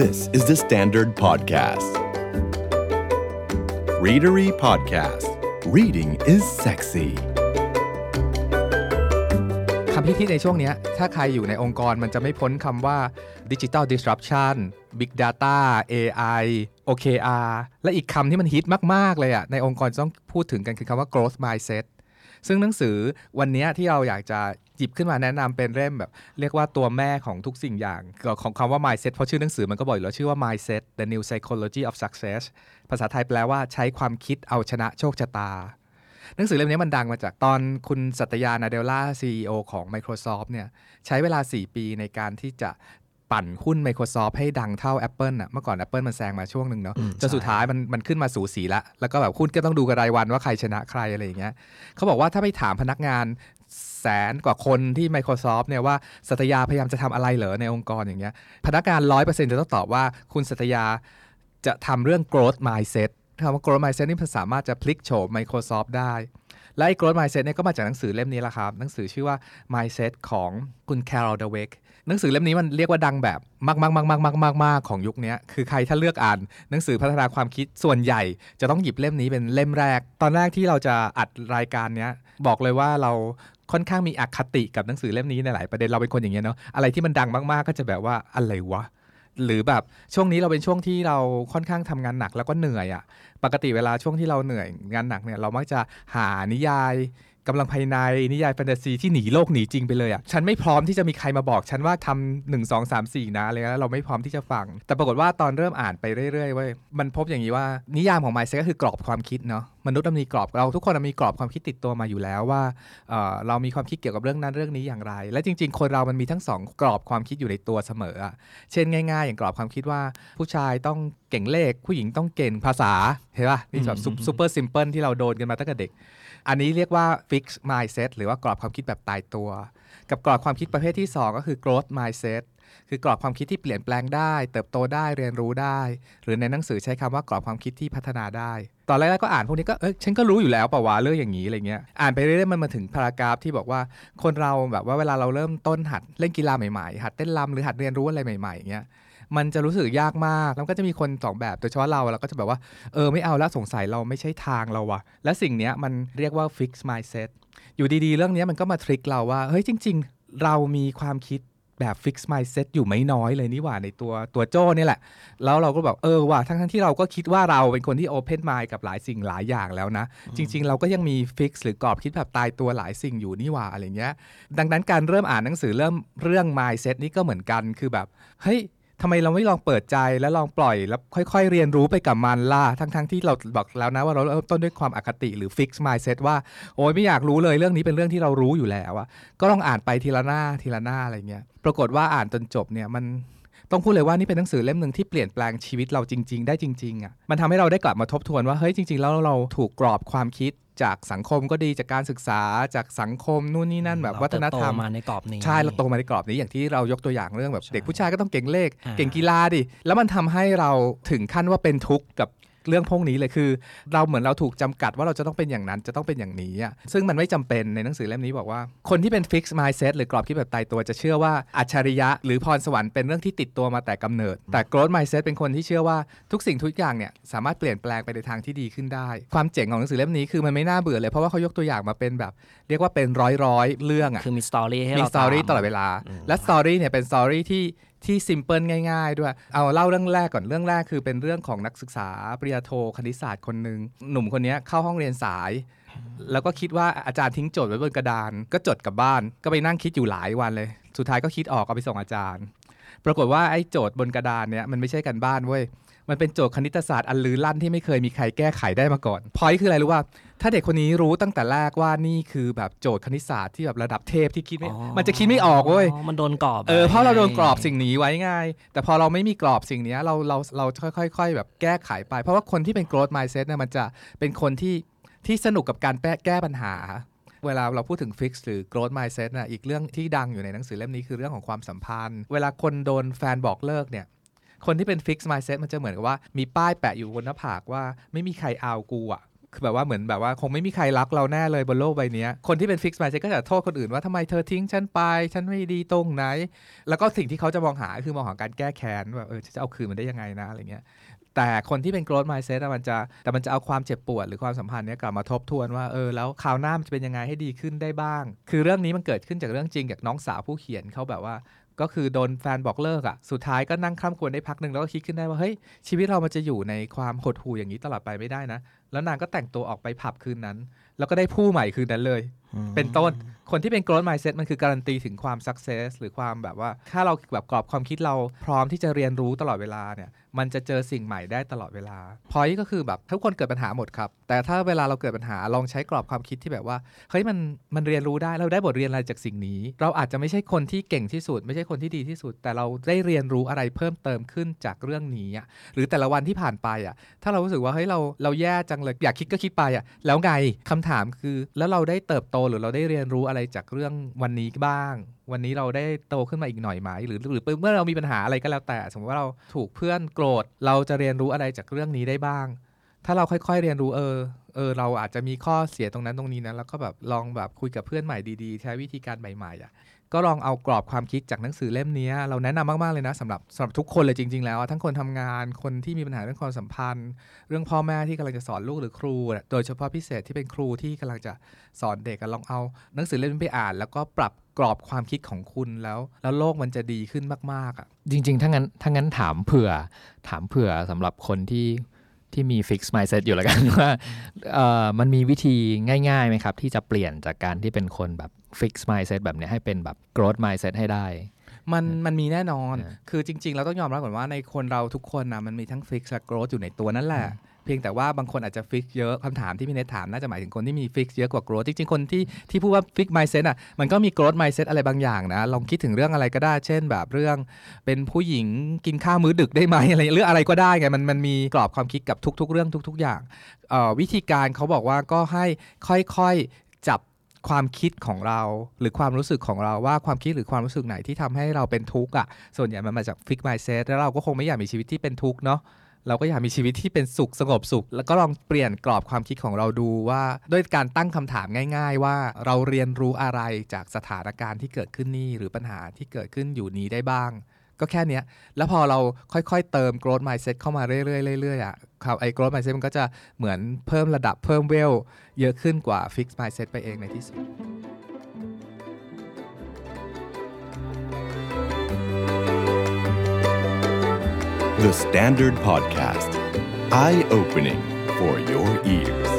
This is the Standard Podcast. Readery Podcast. Reading is sexy. คำฮิตๆในช่วงนี้ ถ้าใครอยู่ในองค์กรมันจะไม่พ้นคำว่า Digital Disruption Big Data AI OKR และอีกคำที่มันฮิตมาก ๆ เลยอะในองค์กรต้องพูดถึงกันคือคำว่า growth mindset ซึ่งหนังสือวันนี้ที่เราอยากจะ หยิบขึ้นมาแนะนำเป็นเล่มแบบ เรียกว่าตัวแม่ของทุกสิ่งอย่างของคำว่า mindset เพราะชื่อหนังสือมันก็บอกอยู่แล้วชื่อว่า mindset the new psychology of success ภาษาไทยแปลว่าใช้ความคิดเอาชนะโชคชะตา หนังสือเล่มนี้มันดังมาจากตอนคุณสัตยานาเดลล่า CEO ของ Microsoft เนี่ยใช้เวลา 4 ปีในการที่จะปั่นหุ้น Microsoft ให้ดังเท่า Apple น่ะเมื่อก่อน Apple มันแซงมาช่วงหนึ่งเนาะอืมจนสุดท้ายมันมันขึ้นมาสูสีละแล้วก็แบบหุ้นก็ต้องดูกันรายวันว่าใครชนะใครอะไรอย่างเงี้ยเขาบอกว่าถ้าไปถามพนักงาน แสนกว่าคนที่ Microsoft เนี่ยว่าสัตยาพยายามจะทำอะไรเหรอในองค์กรอย่างเงี้ยพนักงาน100%จะต้องตอบว่าคุณสัตยาจะทำเรื่อง growth mindset คำว่า growth mindset นี่มันสามารถจะพลิกโฉม Microsoft ได้ และไอ้ growth mindset เนี่ยก็มาจากหนังสือเล่มนี้ละครับ หนังสือชื่อว่า mindset ของคุณ Carol Dweck หนังสือเล่มนี้มันเรียกว่าดังแบบมากๆๆๆๆๆของยุคนี้คือใครถ้าเลือกอ่าน หนังสือพัฒนาความคิดส่วนใหญ่ จะต้องหยิบเล่มนี้เป็นเล่มแรก ตอนแรกที่เราจะอัดรายการเนี้ยบอกเลยว่าเรา ค่อนข้างมีอคติกับหนังสือเล่มนี้ในหลายประเด็นเราเป็นคนอย่างเงี้ยเนาะอะไรที่มันดังมากๆก็จะแบบว่าอะไรวะหรือแบบช่วงนี้เราเป็นช่วงที่เราค่อนข้างทำงานหนักแล้วก็เหนื่อยอะ่ะ ปกติเวลาช่วงที่เราเหนื่อยงานหนักเนี่ยเรามักจะหานิยาย กำลังภายในนิยายแฟนตาซีที่หนีโลกหนีจริงไปเลยอะ่ะฉันไม่พร้อมที่จะมีใครมาบอกฉันว่าทำหนึ่งสองสามสี่นะอะไรแล้วเราไม่พร้อมที่จะฟัง แต่ปรากฏว่าตอนเริ่มอ่านไปเรื่อยๆเว้ยมันพบอย่างนี้ว่านิยามของ mindset ก็คือกรอบความคิดเนาะมนุษย์มีกรอบเราทุกคนมีกรอบความคิดติดตัวมาอยู่แล้วว่าเออเรามีความคิดเกี่ยวกับเรื่องนั้นเรื่องนี้อย่างไร และจริง ๆ คนเรามันมีทั้งสองกรอบความคิดอยู่ในตัวเสมออะเช่นง่าย ๆ อย่างกรอบความคิดว่าผู้ชายต้องเก่งเลข ผู้หญิงต้องเก่งภาษาเห็นป่ะนี่แบบซูเปอร์ซิมเพิลที่เราโดนกันมาตั้งแต่เด็ก อันนี้เรียกว่า fix mindset หรือว่ากรอบความคิดแบบตายตัว กับกรอบความคิดประเภทที่ 2 ก็คือ growth mindset คือกรอบความคิดที่เปลี่ยนแปลงได้ เติบโตได้เรียนรู้ได้ หรือในหนังสือใช้คำว่ากรอบความคิดที่พัฒนาได้ ตอนแรกๆก็อ่านพวกนี้ก็เอ้ยฉันก็รู้อยู่แล้วป่าวะเรื่องอย่างนี้อะไรเงี้ยอ่านไปเรื่อยๆมันมาถึงพารากราฟที่บอกว่าคนเราแบบว่าเวลาเราเริ่มต้นหัดเล่นกีฬาใหม่ๆ หัดเต้นรำหรือหัดเรียนรู้อะไรใหม่ๆอย่างเงี้ย มันจะรู้สึกยากมาก แล้วก็จะมีคนสองแบบโดยเฉพาะเราเราก็จะแบบว่าเออไม่เอาแล้วสงสัยเราไม่ใช่ทางเราวะและสิ่งเนี้ยมันเรียกว่า fix mindset อยู่ดีๆ เรื่องเนี้ยมันก็มาทริคเราว่าเฮ้ยจริง ๆ เรามีความคิดแบบ fix mindset อยู่ไม่น้อยเลยนี่หว่าในตัวตัวโจ้เนี่ยแหละ แล้วเราก็แบบเออว่ะทั้งทั้งๆที่เราก็คิดว่าเราเป็นคนที่ open mind กับหลายสิ่งหลายอย่างแล้วนะ จริง ๆ เราก็ยังมี fix หรือกรอบคิดแบบตายตัวหลายสิ่งอยู่นี่หว่าอะไรเงี้ย ดังนั้นการเริ่มอ่านหนังสือเริ่มเรื่อง mindset นี่ก็เหมือนกันคือแบบเฮ้ย ทำไมเราไม่ลองเปิดใจแล้วลองปล่อยแล้วค่อย ๆ เรียนรู้ไปกับมันล่ะทั้งๆที่เราบอกแล้วนะว่าเราเริ่มต้นด้วยความอคติหรือ fix mindset ว่าโอ้ยไม่อยากรู้เลยเรื่องนี้เป็นเรื่องที่เรารู้อยู่แล้วอะก็ลองอ่านไปทีละหน้าทีละหน้าอะไรเงี้ยปรากฏว่าอ่านจนจบเนี่ยมันต้องพูดเลยว่านี่เป็นหนังสือเล่มหนึ่งที่เปลี่ยนแปลงชีวิตเราจริง ๆ ได้จริงๆอะมันทำให้เราได้กลับมาทบทวนว่าเฮ้ยจริง ๆ แล้วเราถูกกรอบความคิด จากสังคมก็ดีจากการศึกษาจากสังคมนู่นนี่นั่นแบบเราวัฒนธรรมเติบโตมาในกรอบนี้ใช่เราโตมาในกรอบนี้อย่างที่เรายกตัวอย่างเรื่องแบบใช่เด็กผู้ชายก็ต้องเก่งเลขอ่าเก่งกีฬาดิแล้วมันทำให้เราถึงขั้นว่าเป็นทุกข์กับ เรื่องพวกนี้เลยคือ เราเหมือนเราถูกจำกัดว่าเราจะต้องเป็นอย่างนั้นจะต้องเป็นอย่างนี้อะซึ่งมันไม่จำเป็นในหนังสือเล่มนี้บอกว่า คนที่เป็น fix mindset หรือกรอบคิดแบบตายตัวจะเชื่อว่าอัจฉริยะ หรือพรสวรรค์เป็นเรื่องที่ติดตัวมาแต่กำเนิด แต่ growth mindset เป็นคนที่เชื่อว่าทุกสิ่งทุกอย่างเนี่ยสามารถเปลี่ยนแปลงไปในทางที่ดีขึ้นได้ ความเจ๋งของหนังสือเล่มนี้คือมันไม่น่าเบื่อเลยเพราะว่าเขายกตัวอย่างมาเป็นแบบ เรียกว่าเป็นร้อยร้อยๆเรื่องอะคือมี story ให้มีเรา story ตามตลอดเวลาอืมและ story เนี่ยเป็น story ที่ ที่ simple ง่าย ๆ ด้วย เอาเล่าเรื่องแรกก่อนเรื่องแรกคือเป็นเรื่องของนักศึกษาปริญญาโทคณิตศาสตร์คนหนึ่งหนุ่มคนนี้เข้าห้องเรียนสาย แล้วก็คิดว่าอาจารย์ทิ้งโจทย์ไว้บนกระดาน ก็จดกลับบ้าน ก็ไปนั่งคิดอยู่หลายวันเลย สุดท้ายก็คิดออกเอาไปส่งอาจารย์ ปรากฏว่าไอ้โจทย์บนกระดานเนี่ยมันไม่ใช่กันบ้านเว้ย มันเป็นโจทย์คณิตศาสตร์อันลือลั่นที่ไม่เคยมีใครแก้ไขได้มาก่อน พอยคืออะไรรู้ว่า ถ้าเด็กคนนี้รู้ตั้งแต่แรกว่านี่คือแบบโจทย์คณิตศาสตร์ที่แบบระดับเทพที่คิดไม่อ๋อมันจะคิดไม่ออกเว้ย มันโดนกรอบ เออ เพราะเราโดนกรอบไสิ่งนี้ไว้ไง่าย แต่พอเราไม่มีกรอบสิ่งเนี้ยเราเราเราค่อยๆแบบแก้ไขไป เพราะว่าคนที่เป็น growth mindset เนี่ยมันจะเป็นคนที่ที่สนุกกับการแก้แก้ปัญหาเวลาเราพูดถึง fix หรือ growth mindset นะอีกเรื่องที่ดังอยู่ในหนังสือเล่มนี้คือเรื่องของความสัมพันธ์ เวลาคนโดนแฟนบอกเลิกเนี่ย คนที่เป็น fix mindset มันจะเหมือนกับว่ามีป้ายแปะอยู่บนหน้าผากว่าไม่มีใครเอากูอะคือแบบว่าเหมือนแบบว่าคงไม่มีใครรักเราแน่เลยบนโลกใบนี้คนที่เป็น fix mindset ก็จะโทษคนอื่นว่าทำไมเธอทิ้งฉันไป ฉันไม่ดีตรงไหน แล้วก็สิ่งที่เขาจะมองหาคือมองหาการแก้แค้นแบบเออจะเอาคืนมันได้ยังไงนะอะไรเงี้ยแต่คนที่เป็น growth mindset มันจะแต่มันจะเอาความเจ็บปวด หรือความสัมพันธ์เนี้ยกลับมาทบทวนว่าเออแล้วคราวหน้ามันจะเป็นยังไงให้ดีขึ้นได้บ้าง คือเรื่องนี้มันเกิดขึ้นจากเรื่องจริงจากน้องสาวผู้เขียนเขาแบบว่า ก็คือโดนแฟนบอกเลิกอะ่ะ สุดท้ายก็นั่งคร่ำควรได้พักหนึ่งแล้วก็คิดขึ้นได้ว่าเฮ้ยชีวิตเรามันจะอยู่ในความหดหู่อย่างนี้ตลอดไปไม่ได้นะ แล้วนางก็แต่งตัวออกไปผับคืนนั้น แล้วก็ได้ผู้ใหม่คืนนั้นเลย เป็นต้นคนที่เป็น growth mindset มันคือการันตีถึงความ success หรือความแบบว่า ถ้าเราแบบกรอบความคิดเราพร้อมที่จะเรียนรู้ตลอดเวลาเนี่ย มันจะเจอสิ่งใหม่ได้ตลอดเวลา พอยก็คือแบบทุกคนเกิดปัญหาหมดครับ แต่ถ้าเวลาเราเกิดปัญหาลองใช้กรอบความคิดที่แบบว่าเฮ้ยมันมันเรียนรู้ได้เราได้บทเรียนอะไรจากสิ่งนี้ เราอาจจะไม่ใช่คนที่เก่งที่สุด ไม่ใช่คนที่ดีที่สุด แต่เราได้เรียนรู้อะไรเพิ่มเติมขึ้นจากเรื่องนี้อะหรือแต่ละวันที่ผ่านไปอะถ้าเรารู้สึกว่าเฮ้ยเราเราแย่จังเลยอยากคิดก็คิดไปอะแล้วไงคำถามคือ แล้วเราได้เติบโตหรือเราได้เรียนรู้อะไรจากเรื่องวันนี้บ้าง วันนี้เราได้โตขึ้นมาอีกหน่อยไหมหรือหรือเมื่อเรามีปัญหาอะไรก็แล้วแต่ สมมติว่าเราถูกเพื่อนโกรธเราจะเรียนรู้อะไรจากเรื่องนี้ได้บ้าง ถ้าเราค่อยๆเรียนรู้เออเออเราอาจจะมีข้อเสียตรงนั้นตรงนี้นะแล้วก็แบบลองแบบคุยกับเพื่อนใหม่ดีๆ ใช้วิธีการใหม่ๆอะ ก็ลองเอากรอบความคิดจากหนังสือเล่มนี้ เราแนะนำมาก ๆ เลยนะสำหรับสำหรับทุกคนเลยจริง ๆ แล้ว ทั้งคนทำงานคนที่มีปัญหาเรื่องความสัมพันธ์ เรื่องพ่อแม่ที่กำลังจะสอนลูกหรือครู โดยเฉพาะพิเศษที่เป็นครูที่กำลังจะสอนเด็กลองเอาหนังสือเล่มนี้ไปอ่าน แล้วก็ปรับกรอบความคิดของคุณแล้ว แล้วโลกมันจะดีขึ้นมากๆอะจริงๆถ้างั้นถ้างั้นถามเผื่อถามเผื่อสำหรับคนที่ที่มี fix mindset อยู่แล้วกันว่าเอ่อมันมีวิธีง่ายๆไหมครับ ที่จะเปลี่ยนจากการที่เป็นคนแบบ fix mindset แบบเนี้ยให้เป็นแบบ growth mindset ให้ได้ มันมันมีแน่นอนอ่าคือจริง ๆ เราต้องยอมรับก่อนว่าในคนเราทุกคนนะมันมีทั้งฟิกและโกรธอยู่ในตัวนั่นแหละเพียงแต่ว่าบางคนอาจจะ fix เยอะคำถามที่พี่เนทถามน่าจะหมายถึงคนที่มี fix เยอะกว่า growth จริงๆ คนที่ที่พูดว่า fix mindset อะมันก็มี growth mindset อะไรบางอย่างนะ ลองคิดถึงเรื่องอะไรก็ได้ เช่นแบบเรื่อง เป็นผู้หญิงกินข้าวมื้อดึกได้ไหมอะไรเรื่องอะไรก็ได้ไงมันมันมีกรอบความคิดกับทุก ๆ เรื่องทุก ๆ อย่างเอ่อวิธีการเขาบอกว่าก็ให้ค่อยๆจับ ความคิดของเราหรือความรู้สึกของเราว่าความคิดหรือความรู้สึกไหนที่ทำให้เราเป็นทุกข์อะส่วนใหญ่มันมาจาก fix mindset แล้วเราก็คงไม่อยากมีชีวิตที่เป็นทุกข์เนาะเราก็อยากมีชีวิตที่เป็นสุขสงบสุข แล้วก็ลองเปลี่ยนกรอบความคิดของเราดูว่าด้วยการตั้งคำถามง่าย ๆ ว่าเราเรียนรู้อะไรจากสถานการณ์ที่เกิดขึ้นนี่หรือปัญหาที่เกิดขึ้นอยู่นี้ได้บ้าง ก็แค่เนี้ย แล้วพอเราค่อยๆ เติม growth mindset เข้ามาเรื่อยๆเรื่อยๆอะครับไอ้ growth mindset มันก็จะเหมือนเพิ่มระดับเพิ่มเวลเยอะขึ้นกว่า fix mindset ไปเองในที่สุด The Standard Podcast. Eye opening for your ears.